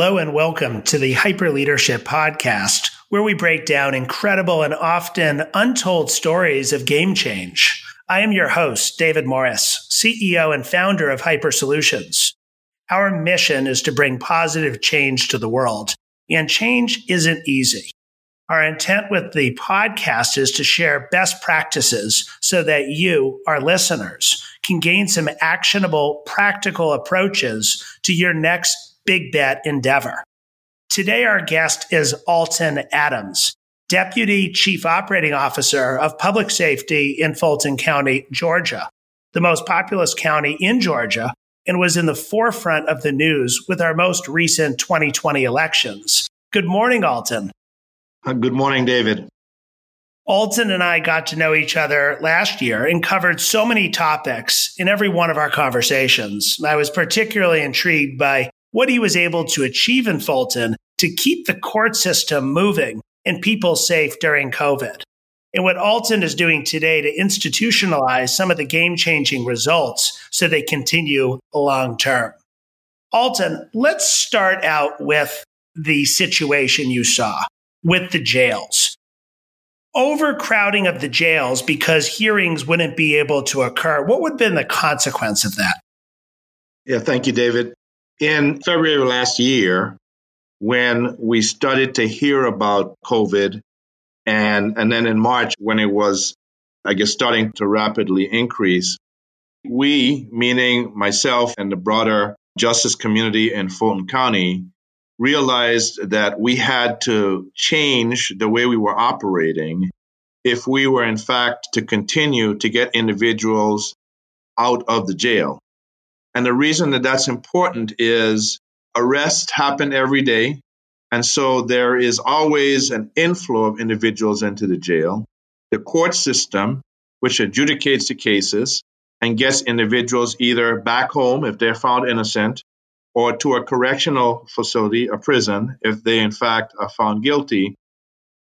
Hello and welcome to the Hyper Leadership Podcast, where we break down incredible and often untold stories of game change. I am your host, David Morris, CEO and founder of Hyper Solutions. Our mission is to bring positive change to the world, and change isn't easy. Our intent with the podcast is to share best practices so that you, our listeners, can gain some actionable, practical approaches to your next big bet endeavor. Today, our guest is Alton Adams, Deputy Chief Operating Officer of Public Safety in Fulton County, Georgia, the most populous county in Georgia, and was in the forefront of the news with our most recent 2020 elections. Good morning, Alton. Uh, good morning, David. Alton and I got to know each other last year and covered so many topics in every one of our conversations. I was particularly intrigued by what he was able to achieve in Fulton to keep the court system moving and people safe during COVID. And what Alton is doing today to institutionalize some of the game changing results so they continue long term. Alton, let's start out with the situation you saw with the jails. Overcrowding of the jails because hearings wouldn't be able to occur. What would have been the consequence of that? Yeah, thank you, David in February of last year, when we started to hear about COVID, and, and then in March, when it was, I guess, starting to rapidly increase, we, meaning myself and the broader justice community in Fulton County, realized that we had to change the way we were operating if we were, in fact, to continue to get individuals out of the jail. And the reason that that's important is arrests happen every day. And so there is always an inflow of individuals into the jail. The court system, which adjudicates the cases and gets individuals either back home if they're found innocent or to a correctional facility, a prison, if they in fact are found guilty,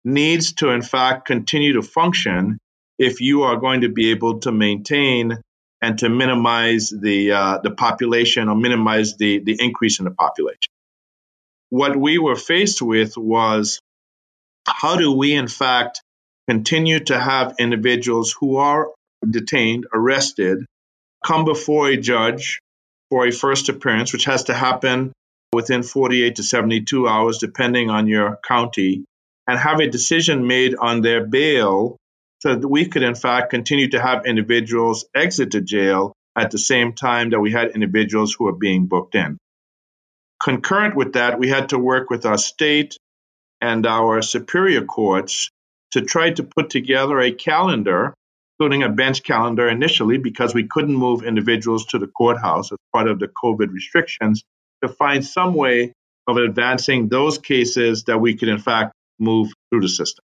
needs to in fact continue to function if you are going to be able to maintain and to minimize the uh, the population or minimize the the increase in the population. What we were faced with was how do we in fact continue to have individuals who are detained, arrested, come before a judge for a first appearance, which has to happen within 48 to 72 hours, depending on your county, and have a decision made on their bail so that we could, in fact, continue to have individuals exit the jail at the same time that we had individuals who were being booked in. Concurrent with that, we had to work with our state and our superior courts to try to put together a calendar, including a bench calendar initially, because we couldn't move individuals to the courthouse as part of the COVID restrictions, to find some way of advancing those cases that we could, in fact, move through the system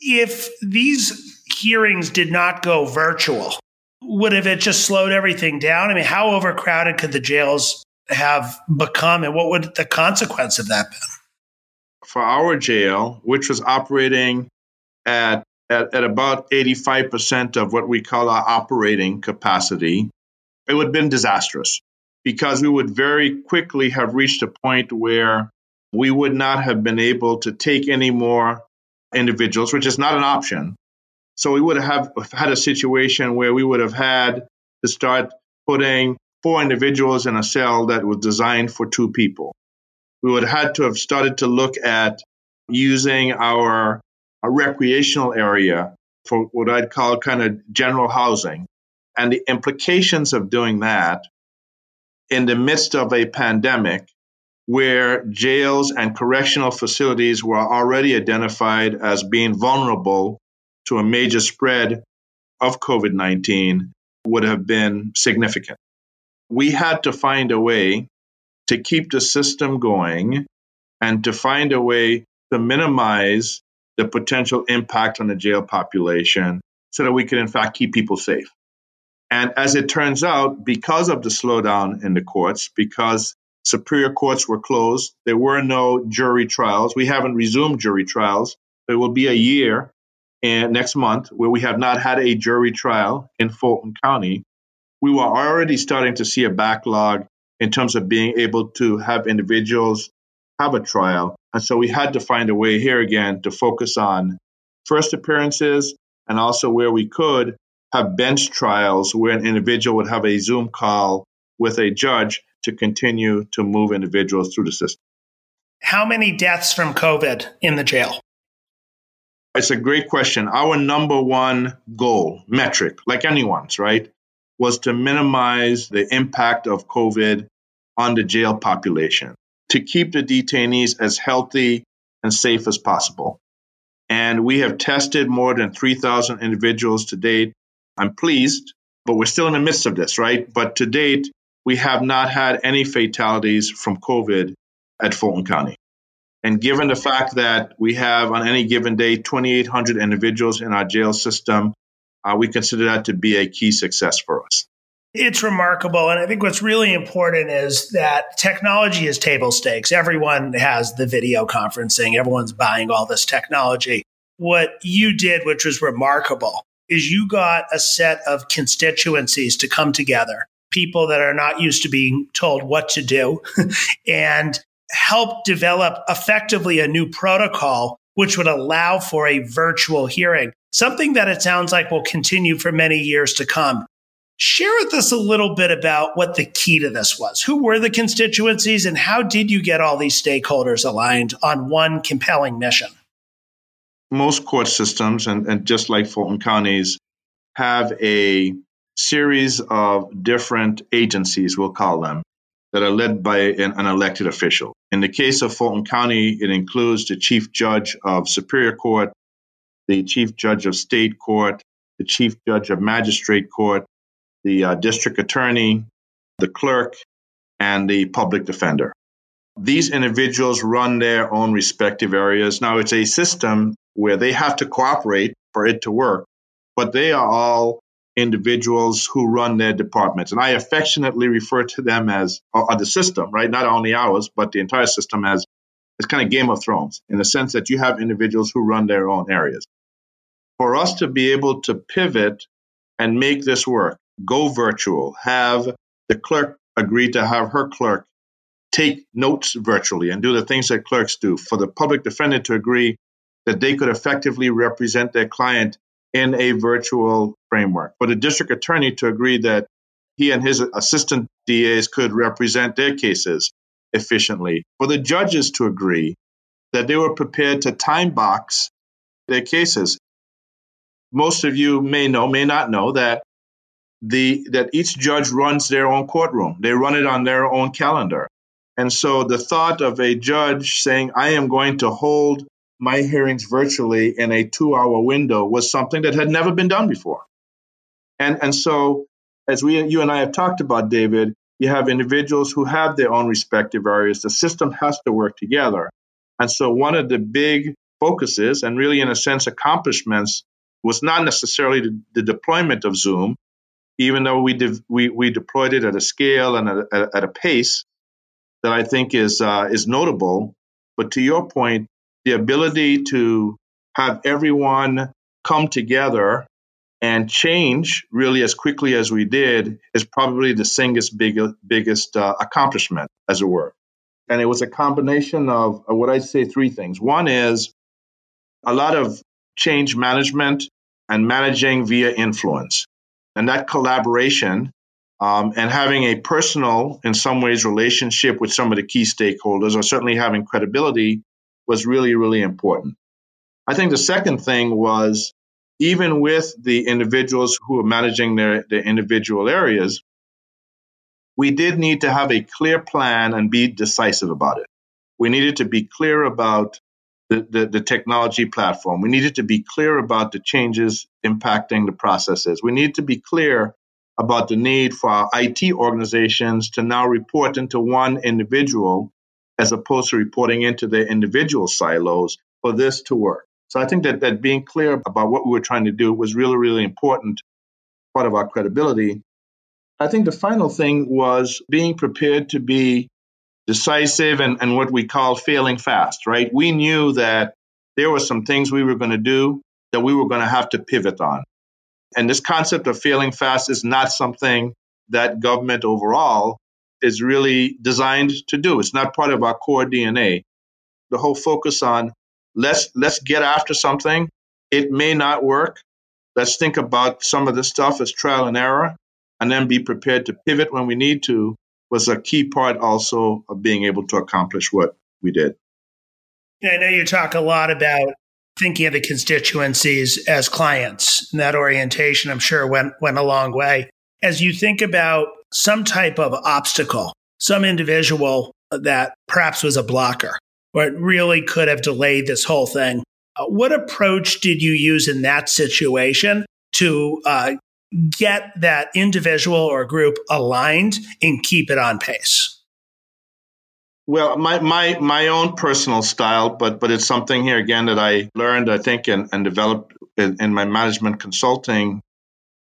if these hearings did not go virtual, would have it just slowed everything down? I mean, how overcrowded could the jails have become, and what would the consequence of that be? For our jail, which was operating at, at, at about 85% of what we call our operating capacity, it would have been disastrous because we would very quickly have reached a point where we would not have been able to take any more individuals, which is not an option. So we would have had a situation where we would have had to start putting four individuals in a cell that was designed for two people. We would have had to have started to look at using our, our recreational area for what I'd call kind of general housing. And the implications of doing that in the midst of a pandemic where jails and correctional facilities were already identified as being vulnerable to a major spread of COVID 19 would have been significant. We had to find a way to keep the system going and to find a way to minimize the potential impact on the jail population so that we could, in fact, keep people safe. And as it turns out, because of the slowdown in the courts, because Superior courts were closed. There were no jury trials. We haven't resumed jury trials. There will be a year and next month where we have not had a jury trial in Fulton County. We were already starting to see a backlog in terms of being able to have individuals have a trial. And so we had to find a way here again to focus on first appearances and also where we could have bench trials where an individual would have a Zoom call with a judge to continue to move individuals through the system. How many deaths from COVID in the jail? It's a great question. Our number one goal, metric, like anyone's, right, was to minimize the impact of COVID on the jail population, to keep the detainees as healthy and safe as possible. And we have tested more than 3,000 individuals to date. I'm pleased, but we're still in the midst of this, right? But to date, we have not had any fatalities from COVID at Fulton County. And given the fact that we have on any given day 2,800 individuals in our jail system, uh, we consider that to be a key success for us. It's remarkable. And I think what's really important is that technology is table stakes. Everyone has the video conferencing, everyone's buying all this technology. What you did, which was remarkable, is you got a set of constituencies to come together, people that are not used to being told what to do, and help develop effectively a new protocol which would allow for a virtual hearing, something that it sounds like will continue for many years to come. Share with us a little bit about what the key to this was. Who were the constituencies and how did you get all these stakeholders aligned on one compelling mission? Most court systems, and, and just like Fulton counties, have a series of different agencies, we'll call them, that are led by an, an elected official. In the case of Fulton County, it includes the chief judge of Superior Court, the chief judge of State Court, the chief judge of Magistrate Court, the uh, district attorney, the clerk, and the public defender. These individuals run their own respective areas. Now, it's a system where they have to cooperate for it to work, but they are all individuals who run their departments. And I affectionately refer to them as uh, the system, right? Not only ours, but the entire system as it's kind of Game of Thrones in the sense that you have individuals who run their own areas. For us to be able to pivot and make this work, go virtual, have the clerk agree to have her clerk take notes virtually and do the things that clerks do, for the public defender to agree that they could effectively represent their client in a virtual framework, for the district attorney to agree that he and his assistant DAs could represent their cases efficiently, for the judges to agree that they were prepared to time box their cases. Most of you may know, may not know that the that each judge runs their own courtroom. They run it on their own calendar. And so the thought of a judge saying, I am going to hold my hearings virtually in a two hour window was something that had never been done before. And, and so, as we, you and I have talked about, David, you have individuals who have their own respective areas. The system has to work together. And so, one of the big focuses, and really, in a sense, accomplishments, was not necessarily the, the deployment of Zoom, even though we, de- we, we deployed it at a scale and at a, at a pace that I think is, uh, is notable. But to your point, the ability to have everyone come together and change really as quickly as we did is probably the single big, biggest uh, accomplishment, as it were. And it was a combination of, of what I'd say three things. One is a lot of change management and managing via influence. And that collaboration um, and having a personal, in some ways, relationship with some of the key stakeholders, or certainly having credibility was really, really important. I think the second thing was even with the individuals who are managing their, their individual areas, we did need to have a clear plan and be decisive about it. We needed to be clear about the, the, the, technology platform. We needed to be clear about the changes impacting the processes. We need to be clear about the need for our IT organizations to now report into one individual as opposed to reporting into their individual silos for this to work. So I think that, that being clear about what we were trying to do was really, really important part of our credibility. I think the final thing was being prepared to be decisive and, and what we call failing fast, right? We knew that there were some things we were going to do that we were going to have to pivot on. And this concept of failing fast is not something that government overall is really designed to do. It's not part of our core DNA. The whole focus on let's let's get after something. It may not work. Let's think about some of this stuff as trial and error, and then be prepared to pivot when we need to. Was a key part also of being able to accomplish what we did. I know you talk a lot about thinking of the constituencies as clients. And that orientation, I'm sure, went went a long way. As you think about some type of obstacle, some individual that perhaps was a blocker, or it really could have delayed this whole thing. Uh, what approach did you use in that situation to uh, get that individual or group aligned and keep it on pace? Well, my, my, my own personal style, but, but it's something here again that I learned, I think, and, and developed in, in my management consulting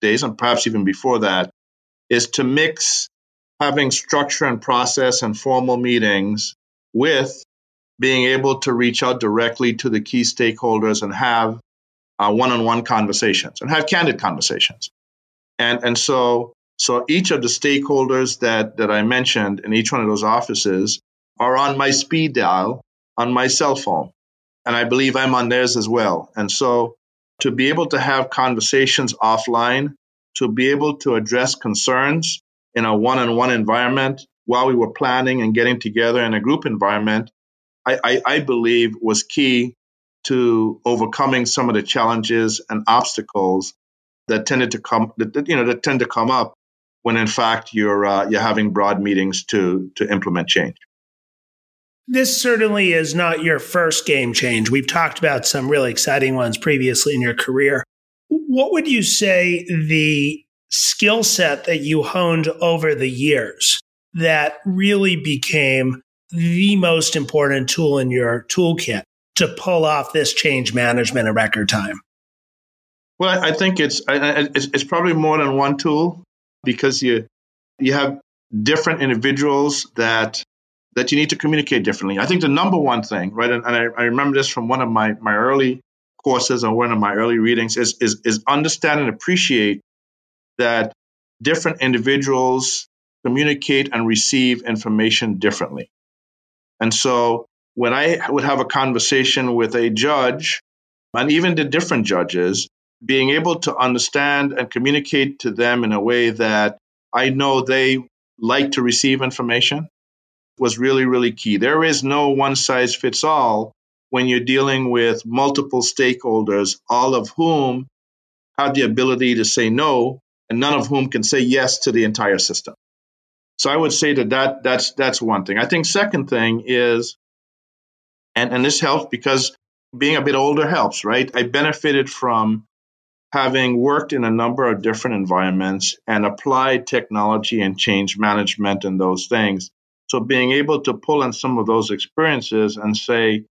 days, and perhaps even before that, is to mix having structure and process and formal meetings with being able to reach out directly to the key stakeholders and have uh, one-on-one conversations and have candid conversations. And, and so, so each of the stakeholders that, that I mentioned in each one of those offices are on my speed dial on my cell phone. And I believe I'm on theirs as well. And so to be able to have conversations offline, to be able to address concerns in a one on one environment while we were planning and getting together in a group environment, I, I, I believe was key to overcoming some of the challenges and obstacles that tended to come that, you know that tend to come up when in fact you're uh, you're having broad meetings to to implement change. This certainly is not your first game change. We've talked about some really exciting ones previously in your career. What would you say the skill set that you honed over the years that really became the most important tool in your toolkit to pull off this change management in record time? Well, I think it's it's, probably more than one tool because you you have different individuals that that you need to communicate differently. I think the number one thing, right, and, and I, I, remember this from one of my, my early courses or one of my early readings, is, is, is understand and appreciate that different individuals communicate and receive information differently. And so when I would have a conversation with a judge, and even the different judges, being able to understand and communicate to them in a way that I know they like to receive information was really, really key. There is no one size fits all when you're dealing with multiple stakeholders, all of whom have the ability to say no, and none of whom can say yes to the entire system. So I would say that, that that's that's one thing. I think second thing is, and, and this helps because being a bit older helps, right? I benefited from having worked in a number of different environments and applied technology and change management and those things so being able to pull in some of those experiences and say,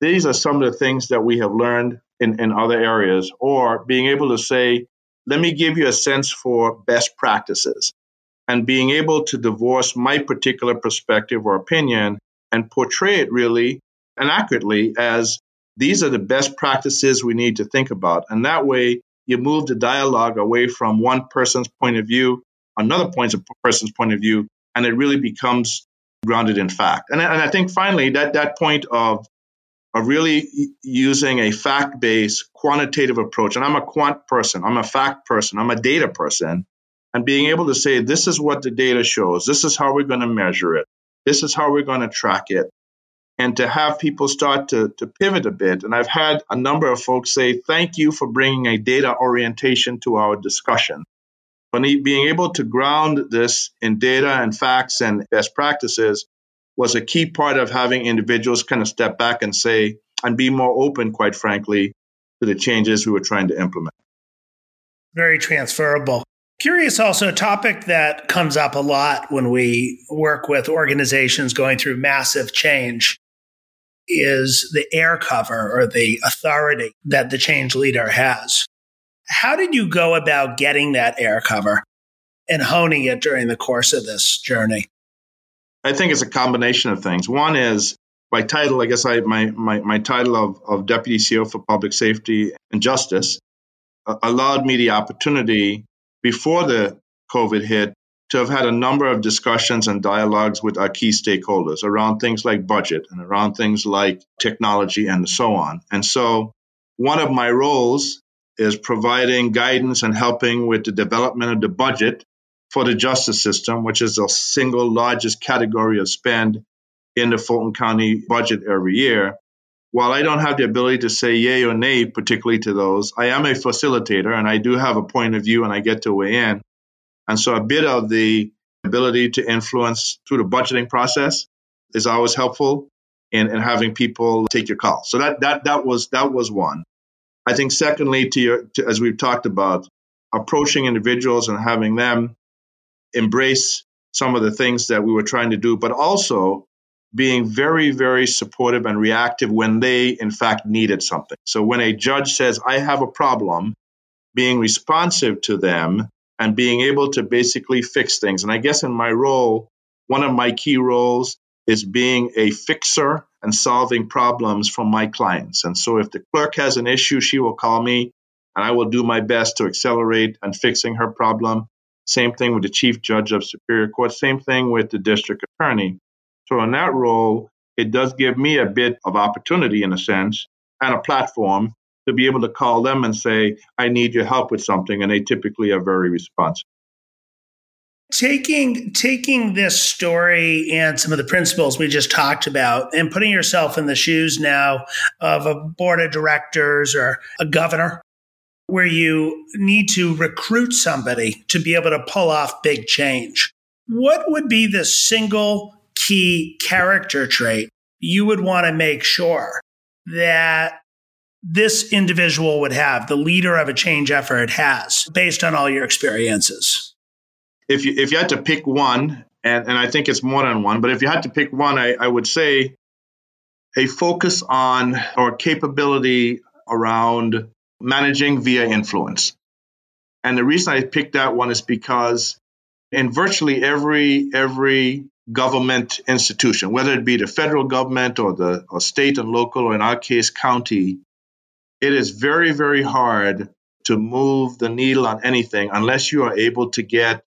these are some of the things that we have learned in, in other areas, or being able to say, let me give you a sense for best practices and being able to divorce my particular perspective or opinion and portray it really and accurately as these are the best practices we need to think about. And that way, you move the dialogue away from one person's point of view, another person's point of view, and it really becomes grounded in fact. And, and I think finally that that point of of really using a fact-based quantitative approach. And I'm a quant person, I'm a fact person, I'm a data person, and being able to say this is what the data shows, this is how we're going to measure it, this is how we're going to track it. And to have people start to, to pivot a bit. And I've had a number of folks say, thank you for bringing a data orientation to our discussion. But being able to ground this in data and facts and best practices was a key part of having individuals kind of step back and say, and be more open, quite frankly, to the changes we were trying to implement. Very transferable. Curious also, a topic that comes up a lot when we work with organizations going through massive change is the air cover or the authority that the change leader has. How did you go about getting that air cover and honing it during the course of this journey? I think it's a combination of things. One is my title, I guess I my my, my title of, of Deputy CEO for Public Safety and Justice uh, allowed me the opportunity before the COVID hit to have had a number of discussions and dialogues with our key stakeholders around things like budget and around things like technology and so on. And so one of my roles is providing guidance and helping with the development of the budget for the justice system, which is the single largest category of spend in the Fulton County budget every year. While I don't have the ability to say yay or nay, particularly to those, I am a facilitator and I do have a point of view and I get to weigh in. And so a bit of the ability to influence through the budgeting process is always helpful in, in having people take your call. So that that that was that was one. I think secondly, to your to, as we've talked about, approaching individuals and having them embrace some of the things that we were trying to do, but also being very, very supportive and reactive when they, in fact, needed something. So when a judge says, I have a problem, being responsive to them and being able to basically fix things. And I guess in my role, one of my key roles is being a fixer and solving problems for my clients. And so if the clerk has an issue, she will call me and I will do my best to accelerate and fixing her problem. Same thing with the chief judge of Superior Court, same thing with the district attorney. So in that role, it does give me a bit of opportunity in a sense and a platform to be able to call them and say, I need your help with something. And they typically are very responsive. Taking taking this story and some of the principles we just talked about and putting yourself in the shoes now of a board of directors or a governor where you need to recruit somebody to be able to pull off big change. What would be the single key character trait you would want to make sure that this individual would have, the leader of a change effort has, based on all your experiences? If you, if you had to pick one, and, and I think it's more than one, but if you had to pick one, I, I would say a focus on or capability around managing via influence. And the reason I picked that one is because in virtually every every government institution, whether it be the federal government or the or state and local, or in our case, county, it is very, very hard to move the needle on anything unless you are able to get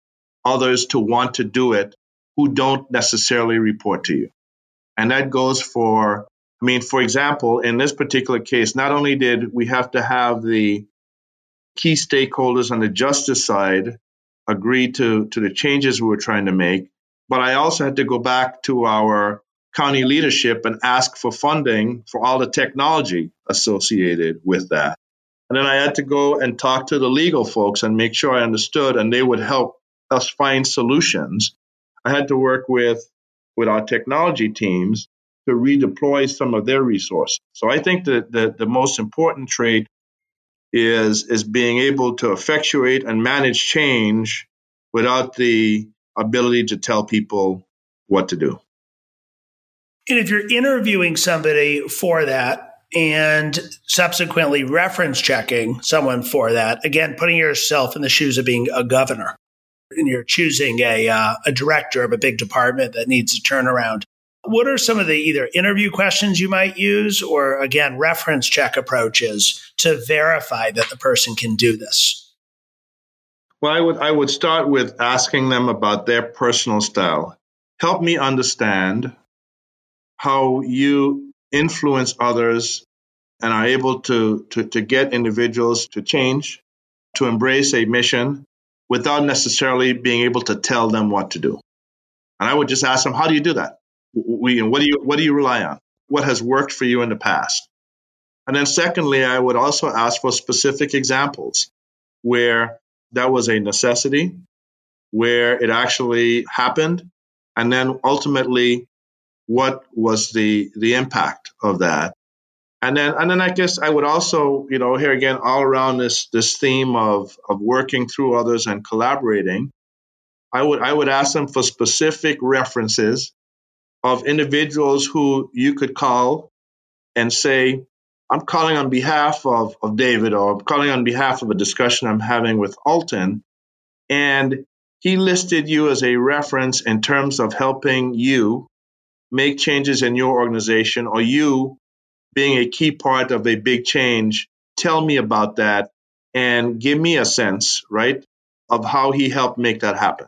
others to want to do it who don't necessarily report to you. And that goes for, I mean, for example, in this particular case, not only did we have to have the key stakeholders on the justice side agree to, to the changes we were trying to make, but I also had to go back to our county leadership and ask for funding for all the technology associated with that. And then I had to go and talk to the legal folks and make sure I understood and they would help us find solutions. I had to work with with our technology teams to redeploy some of their resources. So I think that the, the most important trait is is being able to effectuate and manage change without the ability to tell people what to do. And if you're interviewing somebody for that and subsequently reference checking someone for that, again, putting yourself in the shoes of being a governor and you're choosing a, uh, a director of a big department that needs a turnaround, what are some of the either interview questions you might use or, again, reference check approaches to verify that the person can do this? Well, I would I would start with asking them about their personal style. Help me understand how you influence others and are able to, to, to get individuals to change, to embrace a mission without necessarily being able to tell them what to do. And I would just ask them, how do you do that? We, what do you what do you rely on? What has worked for you in the past? And then secondly, I would also ask for specific examples where that was a necessity, where it actually happened, and then ultimately what was the the impact of that and then and then i guess i would also you know here again all around this this theme of of working through others and collaborating i would i would ask them for specific references of individuals who you could call and say i'm calling on behalf of of david or i'm calling on behalf of a discussion i'm having with alton and he listed you as a reference in terms of helping you make changes in your organization or you being a key part of a big change, tell me about that and give me a sense, right, of how he helped make that happen.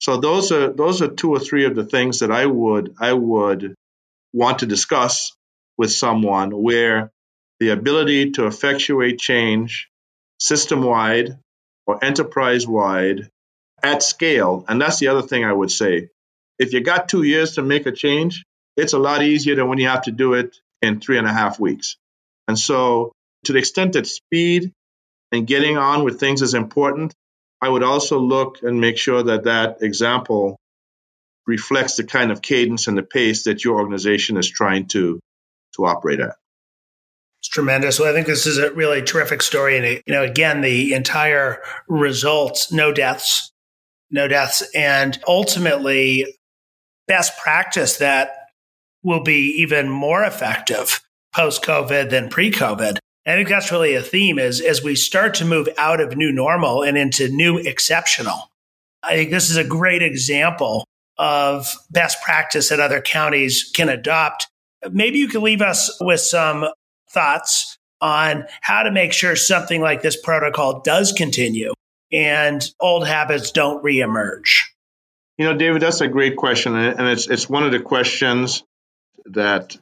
So those are those are two or three of the things that I would I would want to discuss with someone where the ability to effectuate change system wide or enterprise wide at scale. And that's the other thing I would say. If you got two years to make a change, it's a lot easier than when you have to do it in three and a half weeks. And so, to the extent that speed and getting on with things is important, I would also look and make sure that that example reflects the kind of cadence and the pace that your organization is trying to, to operate at. It's tremendous. Well, I think this is a really terrific story. And, you know, again, the entire results, no deaths, no deaths, and ultimately best practice that will be even more effective post COVID than pre COVID. and I think that's really a theme is as we start to move out of new normal and into new exceptional. I think this is a great example of best practice that other counties can adopt. Maybe you can leave us with some thoughts on how to make sure something like this protocol does continue and old habits don't reemerge? You know, David, that's a great question. And it's, it's one of the questions that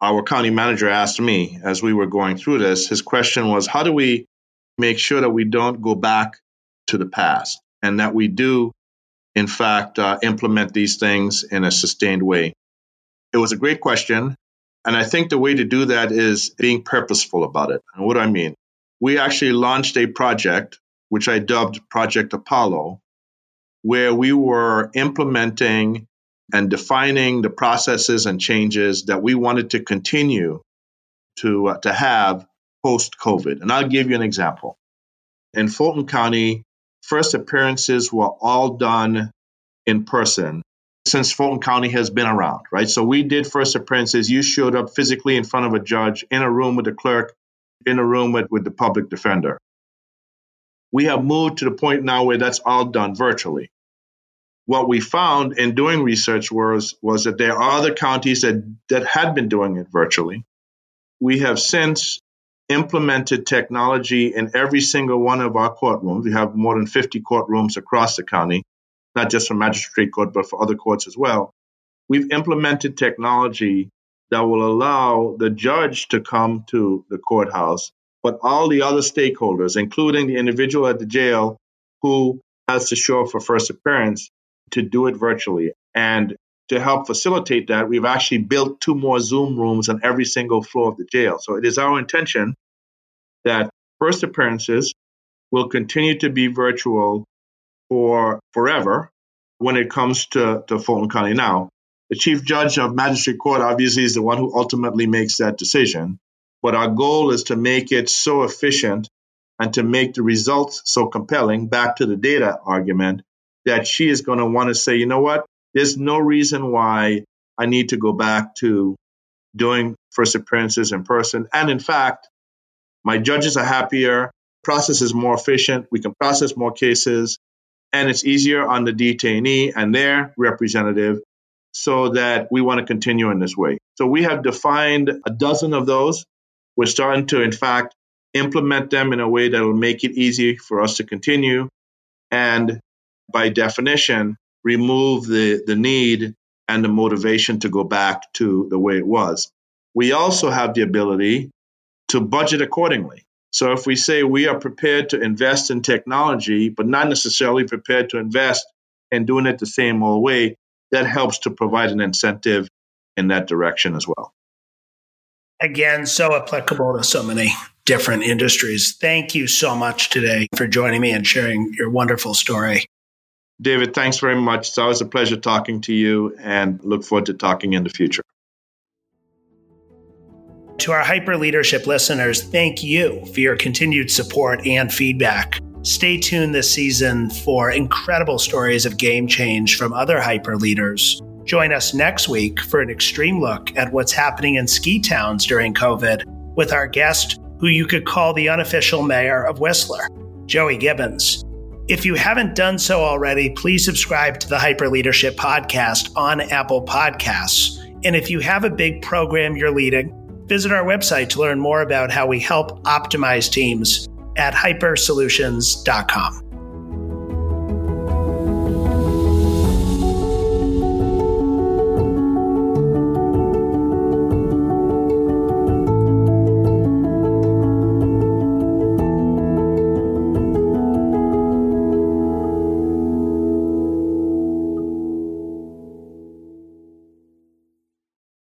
our county manager asked me as we were going through this. His question was, how do we make sure that we don't go back to the past and that we do, in fact, uh, implement these things in a sustained way? It was a great question. And I think the way to do that is being purposeful about it. And what do I mean? We actually launched a project, which I dubbed Project Apollo, where we were implementing and defining the processes and changes that we wanted to continue to, uh, to have post COVID. And I'll give you an example. In Fulton County, first appearances were all done in person since Fulton County has been around, right? So we did first appearances. You showed up physically in front of a judge, in a room with the clerk, in a room with, with the public defender. We have moved to the point now where that's all done virtually. What we found in doing research was, was that there are other counties that, that had been doing it virtually. We have since implemented technology in every single one of our courtrooms. We have more than 50 courtrooms across the county not just for magistrate court, but for other courts as well. We've implemented technology that will allow the judge to come to the courthouse, but all the other stakeholders, including the individual at the jail who has to show up for first appearance, to do it virtually. And to help facilitate that, we've actually built two more Zoom rooms on every single floor of the jail. So it is our intention that first appearances will continue to be virtual for forever when it comes to, to Fulton County. Now, the chief judge of magistrate court obviously is the one who ultimately makes that decision. But our goal is to make it so efficient and to make the results so compelling, back to the data argument, that she is going to want to say, you know what? There's no reason why I need to go back to doing first appearances in person. And in fact, my judges are happier, process is more efficient, we can process more cases, and it's easier on the detainee and their representative so that we want to continue in this way. So we have defined a dozen of those. We're starting to, in fact, implement them in a way that will make it easy for us to continue and, by definition, remove the, the need and the motivation to go back to the way it was. We also have the ability to budget accordingly. So if we say we are prepared to invest in technology, but not necessarily prepared to invest in doing it the same old way, that helps to provide an incentive in that direction as well. Again, so applicable to so many different industries. Thank you so much today for joining me and sharing your wonderful story. David, thanks very much. It's always a pleasure talking to you and look forward to talking in the future. To our Hyper Leadership listeners, thank you for your continued support and feedback. Stay tuned this season for incredible stories of game change from other hyper leaders. Join us next week for an extreme look at what's happening in ski towns during COVID with our guest, who you could call the unofficial mayor of Whistler, Joey Gibbons. If you haven't done so already, please subscribe to the Hyper Leadership Podcast on Apple Podcasts. And if you have a big program you're leading, Visit our website to learn more about how we help optimize teams at hypersolutions.com.